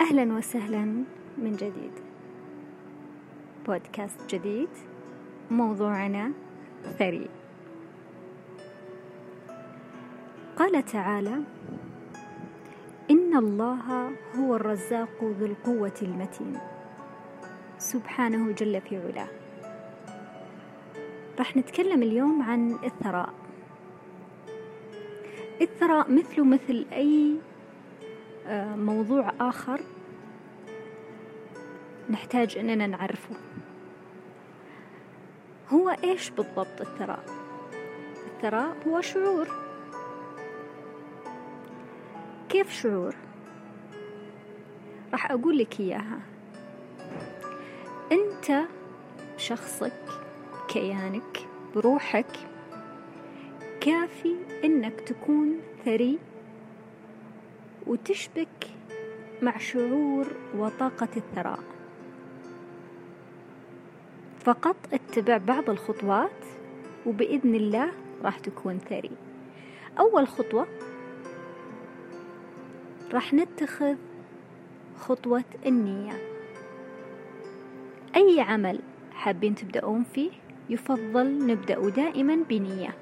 أهلا وسهلا من جديد. بودكاست جديد موضوعنا ثري قال تعالى إن الله هو الرزاق ذو القوة المتين. سبحانه جل في علاه. راح نتكلم اليوم عن الثراء. الثراء مثله مثل أي آه، موضوع آخر نحتاج أننا نعرفه هو إيش بالضبط الثراء؟ الثراء هو شعور كيف شعور؟ راح أقول لك إياها أنت شخصك كيانك بروحك كافي إنك تكون ثري وتشبك مع شعور وطاقة الثراء فقط اتبع بعض الخطوات وبإذن الله راح تكون ثري. أول خطوة راح نتخذ خطوة النية. أي عمل حابين تبدأون فيه يفضل نبدأ دائما بنية.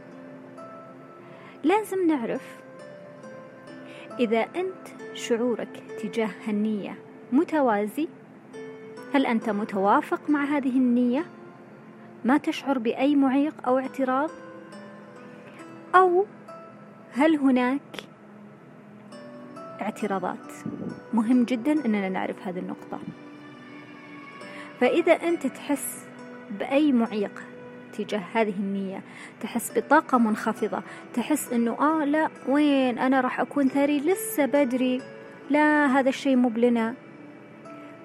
لازم نعرف إذا أنت شعورك تجاه النية متوازي هل أنت متوافق مع هذه النية؟ ما تشعر بأي معيق أو اعتراض؟ أو هل هناك اعتراضات؟ مهم جدا أننا نعرف هذه النقطة فإذا أنت تحس بأي معيق تجاه هذه النية تحس بطاقة منخفضة تحس إنه آه لا وين أنا راح أكون ثري لسه بدري لا هذا الشيء مو لنا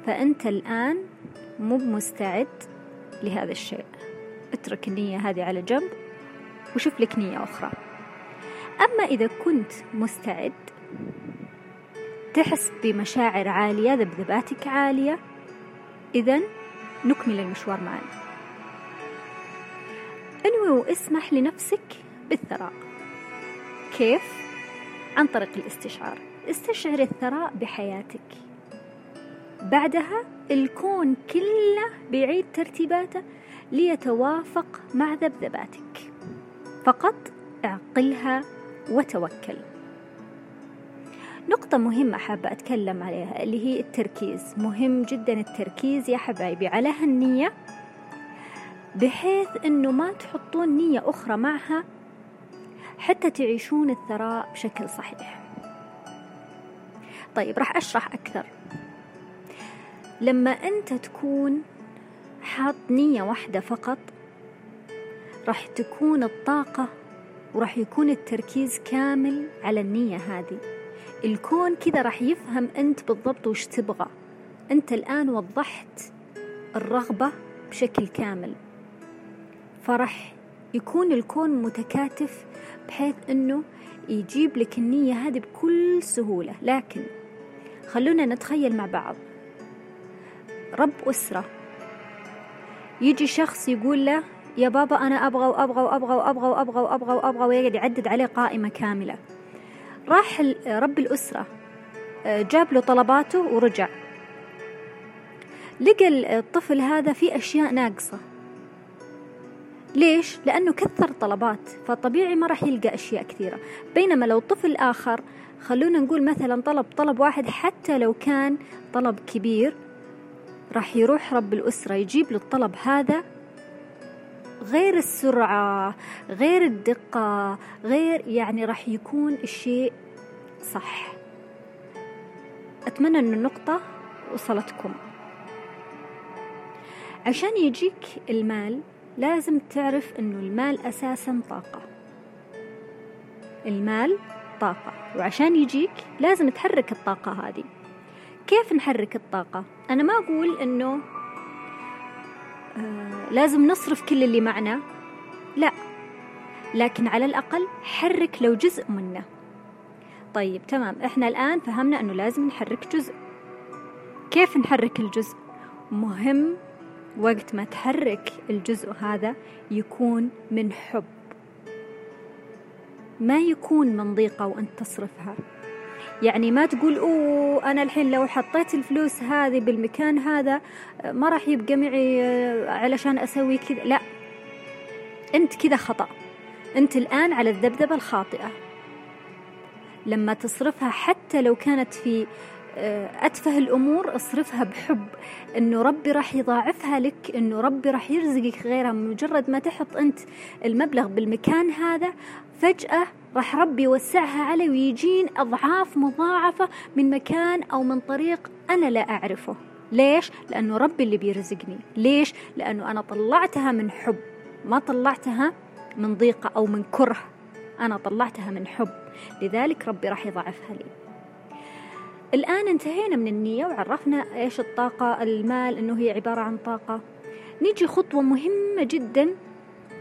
فأنت الآن مو مستعد لهذا الشيء. اترك النية هذه على جنب وشوف لك نية أخرى. أما إذا كنت مستعد تحس بمشاعر عالية ذبذباتك عالية إذا نكمل المشوار معنا انوي واسمح لنفسك بالثراء. كيف؟ عن طريق الاستشعار. استشعر الثراء بحياتك. بعدها الكون كله بيعيد ترتيباته ليتوافق مع ذبذباتك. فقط اعقلها وتوكل. نقطة مهمة حابة أتكلم عليها اللي هي التركيز. مهم جدا التركيز يا حبايبي على هالنية بحيث أنه ما تحطون نية أخرى معها حتى تعيشون الثراء بشكل صحيح. طيب راح أشرح أكثر. لما أنت تكون حاط نية واحدة فقط راح تكون الطاقة وراح يكون التركيز كامل على النية هذه. الكون كذا راح يفهم أنت بالضبط وش تبغى. أنت الآن وضحت الرغبة بشكل كامل. فرح يكون الكون متكاتف بحيث إنه يجيب لك النية هذه بكل سهولة. لكن خلونا نتخيل مع بعض. رب أسرة. يجي شخص يقول له يا بابا أنا أبغى وأبغى وأبغى وأبغى وأبغى وأبغى وأبغى ويقعد يعدد عليه قائمة كاملة. راح رب الأسرة آه، جاب له طلباته ورجع. لقى الطفل هذا في أشياء ناقصة. ليش؟ لأنه كثر طلبات فطبيعي ما راح يلقى أشياء كثيرة. بينما لو طفل آخر خلونا نقول مثلا طلب طلب واحد حتى لو كان طلب كبير راح يروح رب الأسرة يجيب له الطلب هذا غير السرعة غير الدقة غير يعني راح يكون الشيء صح. أتمنى أن النقطة وصلتكم. عشان يجيك المال لازم تعرف أنه المال أساسا طاقة. المال طاقة وعشان يجيك لازم تحرك الطاقة هذه. كيف نحرك الطاقة؟ أنا ما أقول أنه آه لازم نصرف كل اللي معنا. لا لكن على الأقل حرك لو جزء منه طيب تمام. إحنا الآن فهمنا أنه لازم نحرك جزء. كيف نحرك الجزء؟ مهم وقت ما تحرك الجزء هذا يكون من حب. ما يكون من ضيقة وأنت تصرفها. يعني ما تقول أوه أنا الحين لو حطيت الفلوس هذه بالمكان هذا ما راح يبقى معي علشان أسوي كذا. لا أنت كذا خطأ. أنت الآن على الذبذبة الخاطئة. لما تصرفها حتى لو كانت في آه، أتفه الأمور اصرفها بحب. إنه ربي راح يضاعفها لك إنه ربي راح يرزقك غيرها. مجرد ما تحط أنت المبلغ بالمكان هذا فجأة راح ربي يوسعها علي ويجين أضعاف مضاعفة من مكان أو من طريق أنا لا أعرفه. ليش؟ لأنه ربي اللي بيرزقني. ليش؟ لأنه أنا طلعتها من حب ما طلعتها من ضيقة أو من كره. أنا طلعتها من حب. لذلك ربي راح يضاعفها لي. الآن انتهينا من النية وعرفنا إيش الطاقة المال إنه هي عبارة عن طاقة. نيجي خطوة مهمة جدا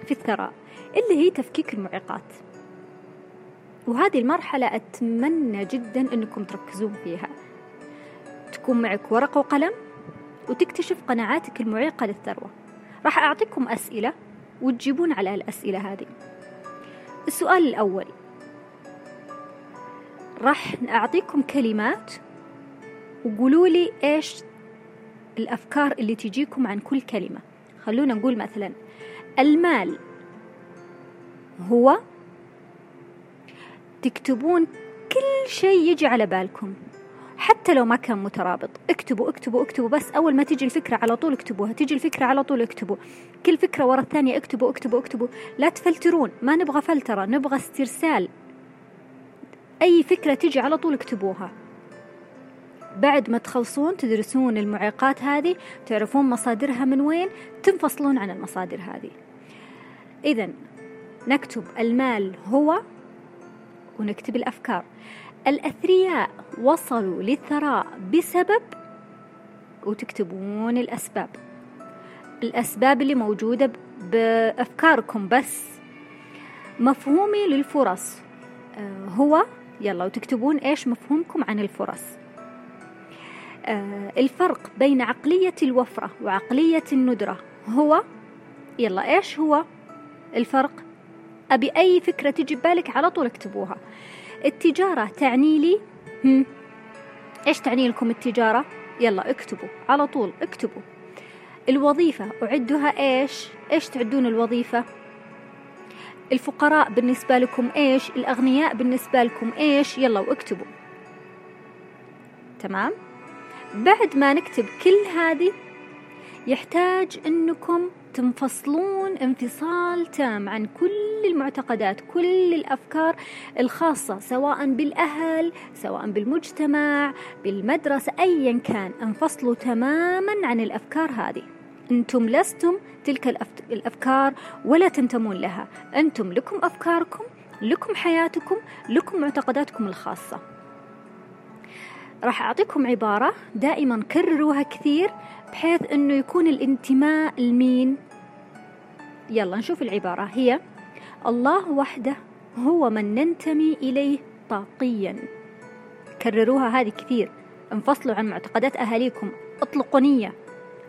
في الثراء اللي هي تفكيك المعيقات. وهذه المرحلة أتمنى جدا أنكم تركزون فيها. تكون معك ورقة وقلم وتكتشف قناعاتك المعيقة للثروة. راح أعطيكم أسئلة وتجيبون على الأسئلة هذه. السؤال الأول. راح أعطيكم كلمات وقولوا لي إيش الأفكار اللي تجيكم عن كل كلمة. خلونا نقول مثلا المال هو تكتبون كل شيء يجي على بالكم. حتى لو ما كان مترابط. اكتبوا اكتبوا اكتبوا بس. أول ما تيجي الفكرة على طول اكتبوها. تيجي الفكرة على طول اكتبوا. كل فكرة ورا الثانية اكتبوا اكتبوا اكتبوا. لا تفلترون. ما نبغى فلترة. نبغى استرسال. أي فكرة تيجي على طول اكتبوها. بعد ما تخلصون تدرسون المعيقات هذه. تعرفون مصادرها من وين. تنفصلون عن المصادر هذه. اذا نكتب المال هو ونكتب الأفكار. الأثرياء وصلوا للثراء بسبب وتكتبون الأسباب. الأسباب اللي موجودة بأفكاركم بس. مفهومي للفرص. آه، هو يلا وتكتبون إيش مفهومكم عن الفرص. آه، الفرق بين عقلية الوفرة وعقلية الندرة. هو يلا إيش هو الفرق؟ أبي أي فكرة تجي ببالك على طول اكتبوها. التجارة تعني لي؟ هم. إيش تعني لكم التجارة؟ يلا اكتبوا على طول اكتبوا. الوظيفة أعدها إيش؟ إيش تعدون الوظيفة؟ الفقراء بالنسبة لكم إيش؟ الأغنياء بالنسبة لكم إيش؟ يلا واكتبوا. تمام؟ بعد ما نكتب كل هذه يحتاج أنكم تنفصلون انفصال تام عن كل المعتقدات كل الأفكار الخاصة سواء بالأهل سواء بالمجتمع بالمدرسة ايا كان. انفصلوا تماما عن الأفكار هذه. أنتم لستم تلك الأفكار ولا تنتمون لها. أنتم لكم أفكاركم لكم حياتكم لكم معتقداتكم الخاصة. راح أعطيكم عبارة دائما كرروها كثير. بحيث أنه يكون الانتماء لمين؟ يلا نشوف العبارة. هي الله وحده هو من ننتمي إليه طاقيا. كرروها هذه كثير. انفصلوا عن معتقدات أهاليكم. اطلقوا نية.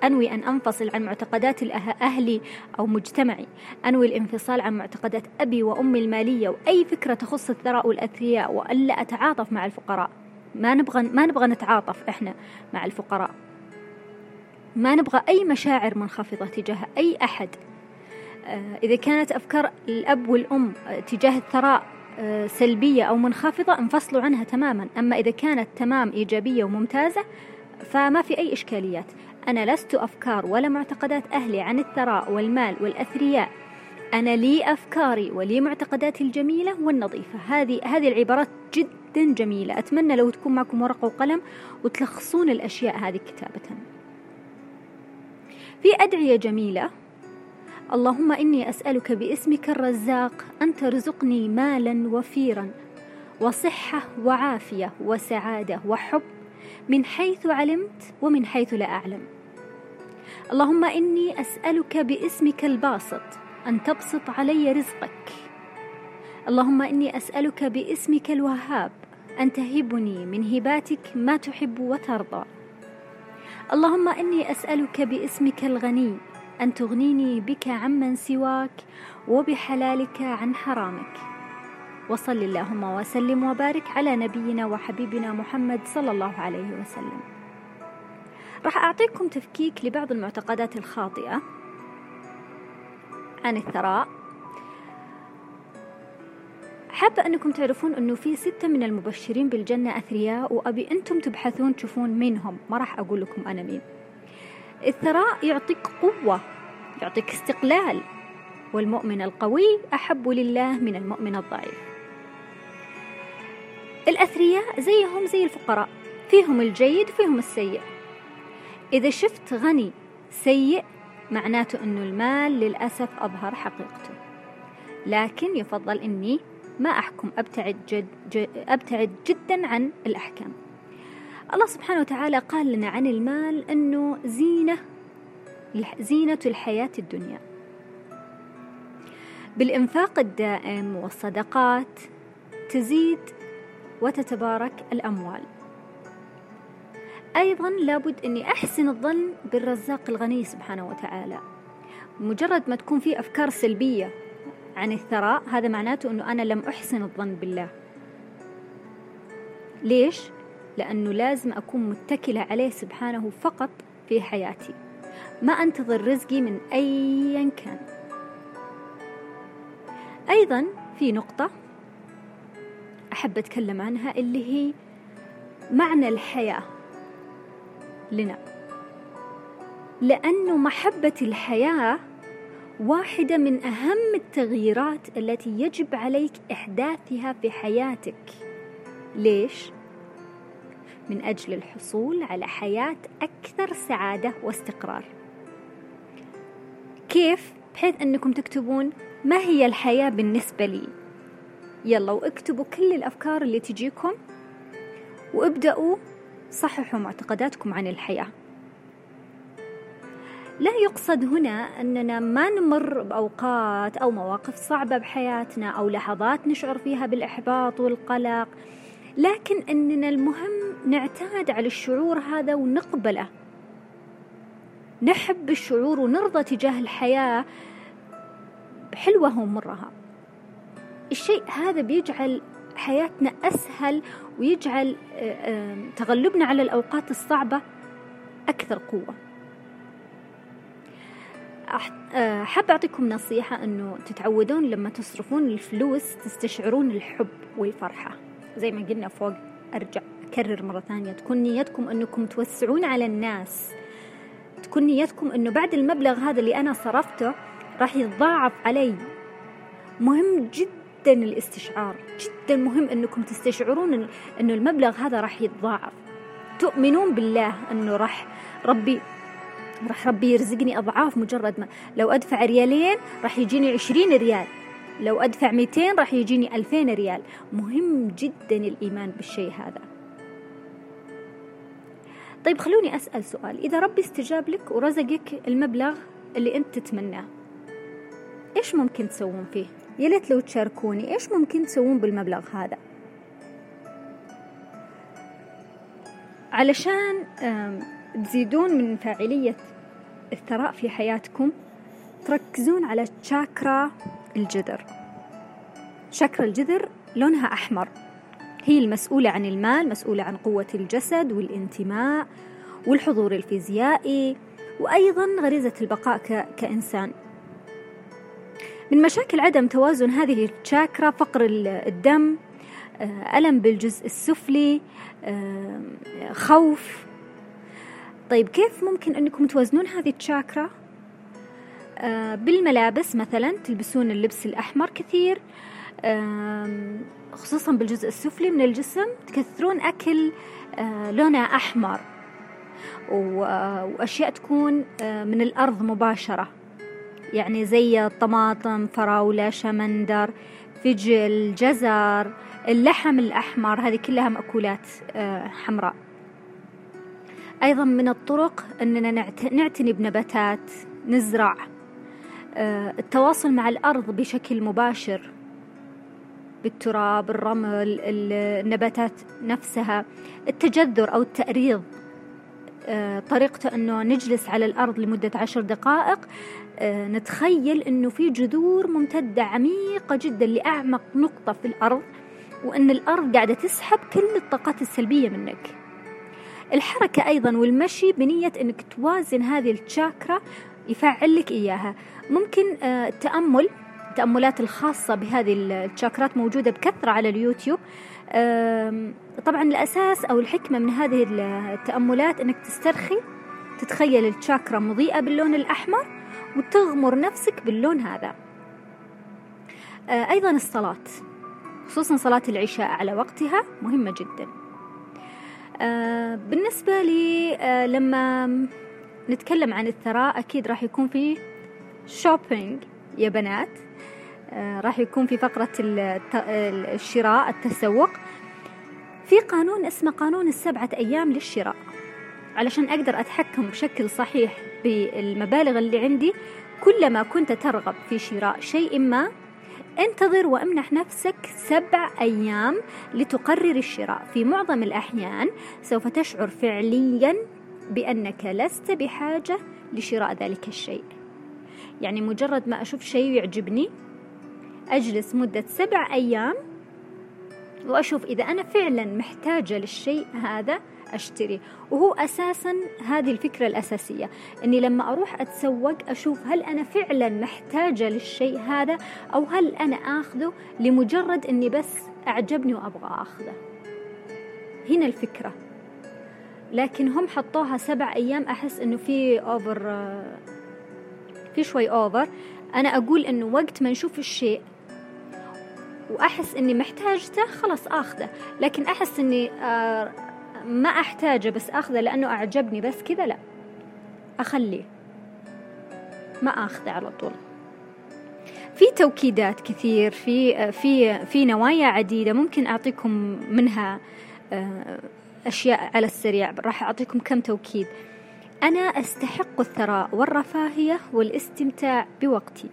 أنوي أن أنفصل عن معتقدات أهلي أو مجتمعي. أنوي الانفصال عن معتقدات أبي وأمي المالية. وأي فكرة تخص الثراء والأثرياء. وألا أتعاطف مع الفقراء. ما نبغى ما نبغى نتعاطف إحنا مع الفقراء. ما نبغى أي مشاعر منخفضة تجاه أي أحد. آه، إذا كانت أفكار الأب والأم آه، تجاه الثراء آه، سلبية أو منخفضة انفصلوا عنها تماما. أما إذا كانت تمام إيجابية وممتازة فما في أي إشكاليات. أنا لست أفكار ولا معتقدات أهلي عن الثراء والمال والأثرياء. أنا لي أفكاري ولي معتقداتي الجميلة والنظيفة. هذه هذه العبارات جدا جميلة. أتمنى لو تكون معكم ورقة وقلم وتلخصون الأشياء هذه كتابة. في أدعية جميلة. اللهم إني أسألك باسمك الرزاق أن ترزقني مالا وفيرا وصحة وعافية وسعادة وحب من حيث علمت ومن حيث لا أعلم. اللهم إني أسألك باسمك الباسط أن تبسط علي رزقك. اللهم إني أسألك باسمك الوهاب أن تهبني من هباتك ما تحب وترضى. اللهم إني أسألك باسمك الغني أن تغنيني بك عمن سواك وبحلالك عن حرامك. وصل اللهم وسلم وبارك على نبينا وحبيبنا محمد صلى الله عليه وسلم. راح أعطيكم تفكيك لبعض المعتقدات الخاطئة عن الثراء. حابة أنكم تعرفون أنه في ستة من المبشرين بالجنة أثرياء وأبي أنتم تبحثون تشوفون مين هم ما راح أقول لكم أنا مين. الثراء يعطيك قوة يعطيك استقلال والمؤمن القوي أحب لله من المؤمن الضعيف. الأثرياء زيهم زي الفقراء فيهم الجيد وفيهم السيء. إذا شفت غني سيء معناته أنه المال للأسف أظهر حقيقته. لكن يفضل أني ما أحكم أبتعد, جد جد أبتعد جدا عن الأحكام. الله سبحانه وتعالى قال لنا عن المال أنه زينة زينة الحياة الدنيا. بالإنفاق الدائم والصدقات تزيد وتتبارك الأموال. أيضا لابد أني أحسن الظن بالرزاق الغني سبحانه وتعالى. مجرد ما تكون في أفكار سلبية عن الثراء هذا معناته أنه أنا لم أحسن الظن بالله. ليش؟ لأنه لازم أكون متكلة عليه سبحانه فقط في حياتي. ما أنتظر رزقي من أيا كان. أيضا في نقطة أحب أتكلم عنها اللي هي معنى الحياة لنا. لأنه محبة الحياة واحدة من أهم التغييرات التي يجب عليك إحداثها في حياتك ليش؟ من أجل الحصول على حياة أكثر سعادة واستقرار كيف؟ بحيث أنكم تكتبون ما هي الحياة بالنسبة لي يلا واكتبوا كل الأفكار اللي تجيكم وابدأوا صححوا معتقداتكم عن الحياة لا يقصد هنا أننا ما نمر بأوقات أو مواقف صعبة بحياتنا أو لحظات نشعر فيها بالإحباط والقلق لكن أننا المهم نعتاد على الشعور هذا ونقبله. نحب الشعور ونرضى تجاه الحياة حلوة ومرها الشيء هذا بيجعل حياتنا أسهل ويجعل تغلبنا على الأوقات الصعبة أكثر قوة. حاب أعطيكم نصيحة أنه تتعودون لما تصرفون الفلوس تستشعرون الحب والفرحة. زي ما قلنا فوق أرجع أكرر مرة ثانية تكون نيتكم أنكم توسعون على الناس. تكون نيتكم أنه بعد المبلغ هذا اللي أنا صرفته راح يتضاعف علي. مهم جدا الاستشعار. جدا مهم أنكم تستشعرون أنه المبلغ هذا راح يتضاعف. تؤمنون بالله أنه راح ربي راح ربي يرزقني أضعاف مجرد ما. لو أدفع ريالين راح يجيني عشرين ريال. لو أدفع 200 راح يجيني 2000 ريال. مهم جدا الإيمان بالشيء هذا. طيب خلوني أسأل سؤال. إذا ربي استجاب لك ورزقك المبلغ اللي أنت تتمناه إيش ممكن تسوون فيه؟ يا ليت لو تشاركوني إيش ممكن تسوون بالمبلغ هذا؟ علشان تزيدون من فاعلية الثراء في حياتكم تركزون على تشاكرا الجذر شكر الجذر لونها أحمر. هي المسؤولة عن المال مسؤولة عن قوة الجسد والانتماء والحضور الفيزيائي وأيضا غريزة البقاء كإنسان. من مشاكل عدم توازن هذه الشاكرا فقر الدم آه، ألم بالجزء السفلي آه، خوف طيب كيف ممكن أنكم توازنون هذه الشاكرا آه، بالملابس مثلا تلبسون اللبس الأحمر كثير خصوصا بالجزء السفلي من الجسم تكثرون أكل آه، لونه أحمر آه، وأشياء تكون من الأرض مباشرة. يعني زي الطماطم فراولة شمندر فجل جزر اللحم الأحمر هذه كلها مأكولات حمراء. أيضا من الطرق أننا نعتني بنباتات نزرع آه، التواصل مع الأرض بشكل مباشر بالتراب الرمل النباتات نفسها التجذر أو التأريض. آه، طريقته أنه نجلس على الأرض لمدة عشر دقائق آه، نتخيل أنه في جذور ممتدة عميقة جدا لأعمق نقطة في الأرض وأن الأرض قاعدة تسحب كل الطاقات السلبية منك. الحركة أيضا والمشي بنية أنك توازن هذه التشاكرا يفعل لك إياها. ممكن التأمل التأملات الخاصة بهذه التشاكرات موجودة بكثرة على اليوتيوب. طبعا الأساس أو الحكمة من هذه التأملات أنك تسترخي تتخيل الشاكرا مضيئة باللون الأحمر وتغمر نفسك باللون هذا. آه، أيضا الصلاة خصوصا صلاة العشاء على وقتها مهمة جدا. آه، بالنسبة لي آه، لما نتكلم عن الثراء أكيد راح يكون في شوبينج يا بنات. راح يكون في فقرة الشراء التسوق. في قانون اسمه قانون السبعة أيام للشراء. علشان أقدر أتحكم بشكل صحيح بالمبالغ اللي عندي كلما كنت ترغب في شراء شيء ما انتظر وامنح نفسك سبع أيام لتقرر الشراء. في معظم الأحيان سوف تشعر فعليا بأنك لست بحاجة لشراء ذلك الشيء. يعني مجرد ما أشوف شيء يعجبني أجلس مدة سبع أيام وأشوف إذا أنا فعلا محتاجة للشيء هذا أشتري. وهو أساسا هذه الفكرة الأساسية أني لما أروح أتسوق أشوف هل أنا فعلا محتاجة للشيء هذا أو هل أنا آخذه لمجرد أني بس أعجبني وأبغى أخذه. هنا الفكرة. لكن هم حطوها سبع أيام أحس أنه في أوفر في شوي أوفر. أنا أقول أنه وقت ما نشوف الشيء وأحس إني محتاجته خلاص آخذه. لكن أحس إني آه ما أحتاجه بس آخذه لأنه أعجبني بس كذا لا. أخليه. ما آخذه على طول. في توكيدات كثير في في في نوايا عديدة. ممكن أعطيكم منها آه، أشياء على السريع. راح أعطيكم كم توكيد. أنا أستحق الثراء والرفاهية والاستمتاع بوقتي.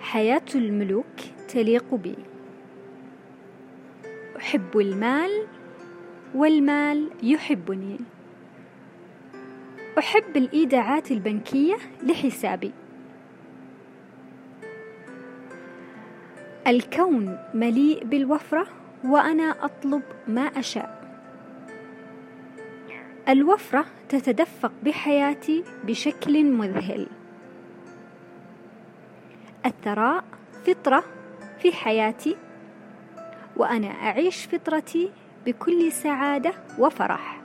حياة الملوك تليق بي. أحب المال والمال يحبني. أحب الإيداعات البنكية لحسابي. الكون مليء بالوفرة وأنا أطلب ما أشاء. الوفرة تتدفق بحياتي بشكل مذهل. الثراء فطرة في حياتي وأنا أعيش فطرتي بكل سعادة وفرح.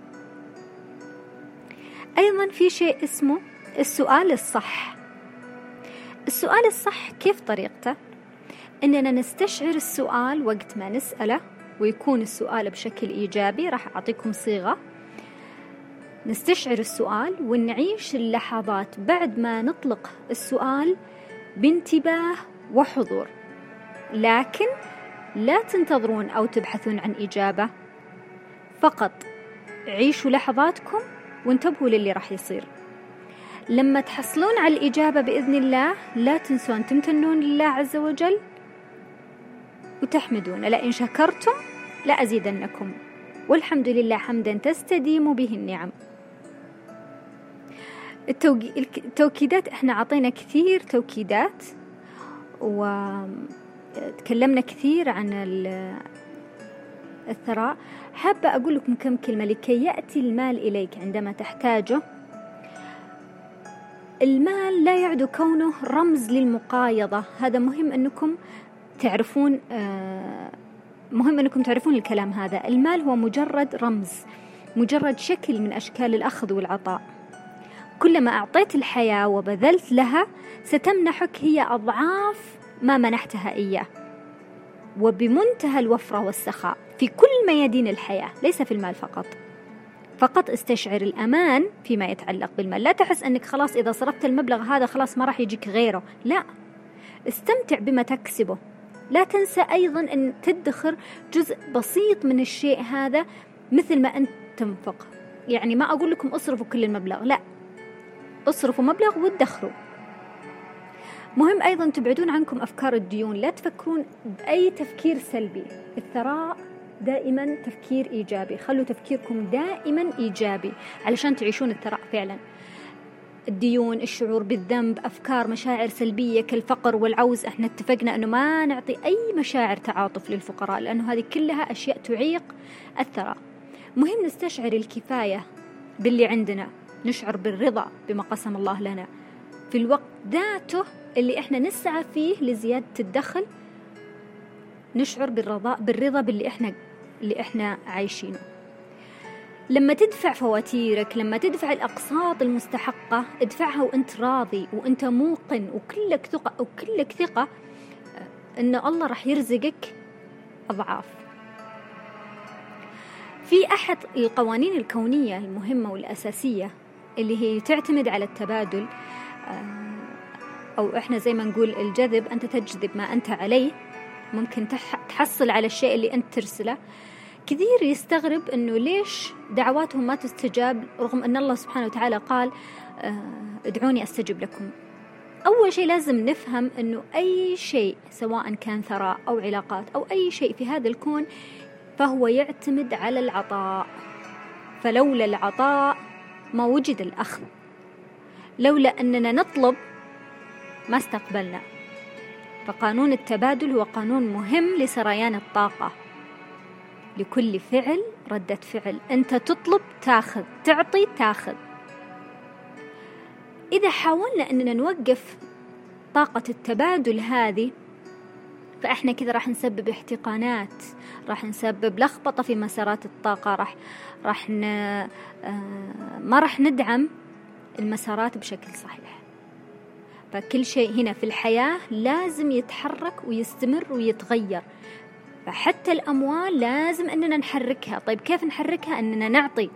أيضا في شيء اسمه السؤال الصح. السؤال الصح كيف طريقته؟ إننا نستشعر السؤال وقت ما نسأله ويكون السؤال بشكل إيجابي راح أعطيكم صيغة. نستشعر السؤال ونعيش اللحظات بعد ما نطلق السؤال بانتباه وحضور. لكن لا تنتظرون أو تبحثون عن إجابة. فقط عيشوا لحظاتكم وانتبهوا للي راح يصير. لما تحصلون على الإجابة بإذن الله لا تنسون تمتنون لله عز وجل وتحمدون. لئن شكرتم لأزيدنكم. والحمد لله حمدا تستديم به النعم. التوكيدات إحنا عطينا كثير توكيدات وتكلمنا كثير عن الثراء. حابة أقول لكم كم كلمة لكي يأتي المال إليك عندما تحتاجه. المال لا يعد كونه رمز للمقايضة. هذا مهم أنكم تعرفون آه، مهم أنكم تعرفون الكلام هذا. المال هو مجرد رمز مجرد شكل من أشكال الأخذ والعطاء. كلما أعطيت الحياة وبذلت لها ستمنحك هي أضعاف ما منحتها إياه. وبمنتهى الوفرة والسخاء في كل ميادين الحياة ليس في المال فقط. فقط استشعر الأمان فيما يتعلق بالمال. لا تحس أنك خلاص إذا صرفت المبلغ هذا خلاص ما راح يجيك غيره. لا. استمتع بما تكسبه. لا تنسى أيضا أن تدخر جزء بسيط من الشيء هذا مثل ما أنت تنفق يعني ما أقول لكم أصرفوا كل المبلغ لا. اصرفوا مبلغ وادخروا. مهم أيضا تبعدون عنكم أفكار الديون لا تفكرون بأي تفكير سلبي. الثراء دائما تفكير إيجابي. خلوا تفكيركم دائما إيجابي علشان تعيشون الثراء فعلا. الديون الشعور بالذنب أفكار مشاعر سلبية كالفقر والعوز. إحنا اتفقنا أنه ما نعطي أي مشاعر تعاطف للفقراء لأنه هذه كلها أشياء تعيق الثراء. مهم نستشعر الكفاية باللي عندنا. نشعر بالرضا بما قسم الله لنا. في الوقت ذاته اللي إحنا نسعى فيه لزيادة الدخل نشعر بالرضا بالرضا باللي إحنا اللي إحنا عايشينه. لما تدفع فواتيرك لما تدفع الأقساط المستحقة ادفعها وأنت راضي وأنت موقن وكلك ثقة وكلك ثقة إن الله راح يرزقك أضعاف. في أحد القوانين الكونية المهمة والأساسية اللي هي تعتمد على التبادل أو إحنا زي ما نقول الجذب أنت تجذب ما أنت عليه. ممكن تحصل على الشيء اللي أنت ترسله. كثير يستغرب أنه ليش دعواتهم ما تستجاب رغم أن الله سبحانه وتعالى قال ادعوني أستجب لكم. أول شيء لازم نفهم أنه أي شيء سواء كان ثراء أو علاقات أو أي شيء في هذا الكون فهو يعتمد على العطاء. فلولا العطاء ما وجد الأخذ. لولا أننا نطلب ما استقبلنا. فقانون التبادل هو قانون مهم لسريان الطاقة. لكل فعل ردة فعل. أنت تطلب تاخذ تعطي تاخذ. إذا حاولنا أننا نوقف طاقة التبادل هذه فإحنا كذا راح نسبب احتقانات راح نسبب لخبطة في مسارات الطاقة راح راح ن... آه ما راح ندعم المسارات بشكل صحيح. فكل شيء هنا في الحياة لازم يتحرك ويستمر ويتغير. فحتى الأموال لازم أننا نحركها. طيب كيف نحركها؟ أننا نعطي.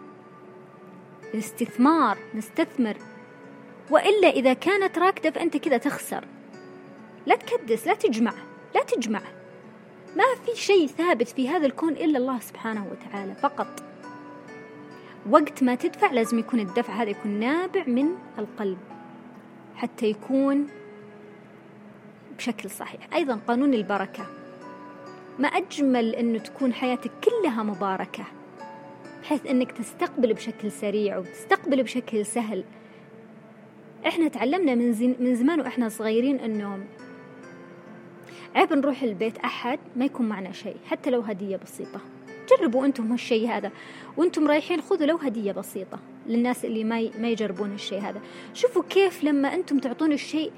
الاستثمار نستثمر. وإلا إذا كانت راكدة فأنت كذا تخسر. لا تكدس لا تجمع لا تجمع. ما في شيء ثابت في هذا الكون إلا الله سبحانه وتعالى فقط. وقت ما تدفع لازم يكون الدفع هذا يكون نابع من القلب. حتى يكون بشكل صحيح. أيضا قانون البركة. ما أجمل أنه تكون حياتك كلها مباركة بحيث أنك تستقبل بشكل سريع وتستقبل بشكل سهل. إحنا تعلمنا من, زين من زمان وإحنا صغيرين أنه عيب نروح البيت أحد ما يكون معنا شيء حتى لو هدية بسيطة. جربوا أنتم هالشيء هذا. وأنتم رايحين خذوا لو هدية بسيطة للناس اللي ما ما يجربون الشيء هذا. شوفوا كيف لما أنتم تعطون الشيء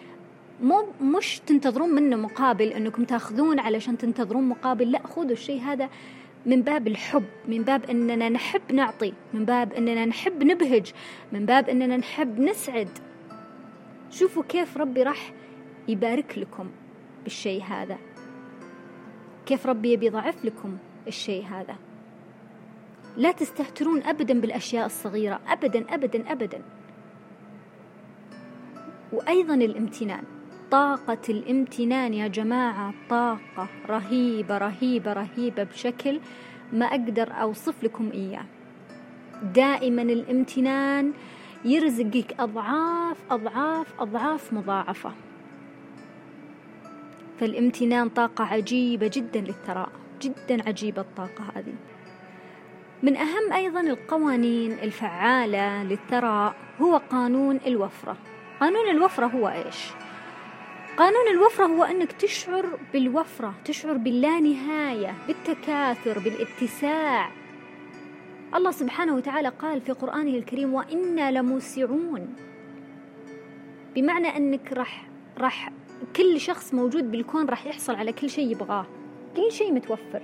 مو مش تنتظرون منه مقابل أنكم تاخذون علشان تنتظرون مقابل لا خذوا الشيء هذا من باب الحب من باب أننا نحب نعطي من باب أننا نحب نبهج من باب أننا نحب نسعد. شوفوا كيف ربي راح يبارك لكم بالشيء هذا. كيف ربي يبي يضعف لكم. الشيء هذا. لا تستهترون ابدا بالأشياء الصغيرة. ابدا ابدا ابدا. وأيضا الامتنان. طاقة الامتنان يا جماعة طاقة رهيبة رهيبة رهيبة بشكل ما أقدر أوصف لكم إياه. دائما الامتنان يرزقك أضعاف أضعاف أضعاف مضاعفة. فالامتنان طاقة عجيبة جدا للثراء. جدا عجيبة الطاقة هذه. من أهم أيضا القوانين الفعالة للثراء هو قانون الوفرة. قانون الوفرة هو إيش؟ قانون الوفرة هو أنك تشعر بالوفرة تشعر باللانهاية بالتكاثر بالاتساع. الله سبحانه وتعالى قال في قرآنه الكريم وإنا لموسعون. بمعنى أنك راح راح كل شخص موجود بالكون راح يحصل على كل شيء يبغاه. كل شيء متوفر.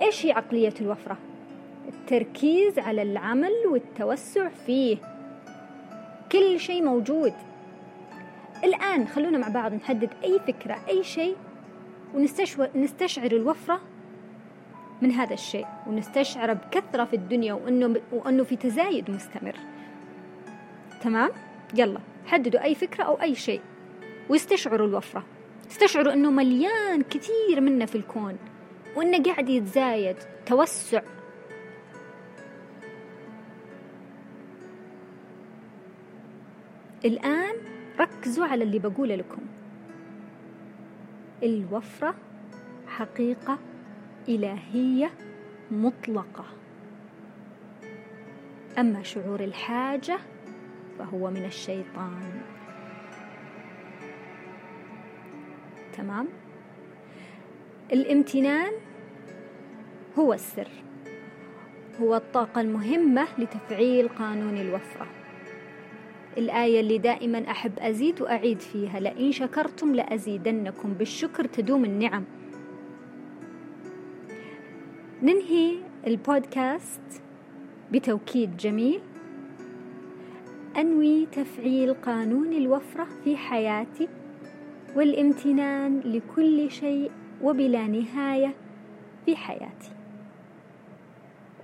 إيش هي عقلية الوفرة؟ التركيز على العمل والتوسع فيه. كل شيء موجود. الآن خلونا مع بعض نحدد أي فكرة أي شيء ونستشعر الوفرة من هذا الشيء ونستشعره بكثرة في الدنيا وأنه, وأنه في تزايد مستمر. تمام؟ يلا حددوا أي فكرة أو أي شيء واستشعروا الوفرة. استشعروا أنه مليان كثير منه في الكون وأنه قاعد يتزايد توسع. الآن ركزوا على اللي بقوله لكم. الوفرة حقيقة إلهية مطلقة. أما شعور الحاجة فهو من الشيطان. تمام؟ الامتنان هو السر. هو الطاقة المهمة لتفعيل قانون الوفرة. الآية اللي دائما أحب أزيد وأعيد فيها لئن شكرتم لأزيدنكم بالشكر تدوم النعم. ننهي البودكاست بتوكيد جميل. أنوي تفعيل قانون الوفرة في حياتي والامتنان لكل شيء وبلا نهاية في حياتي.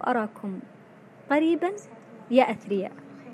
وأراكم قريبا. يا أثرياء.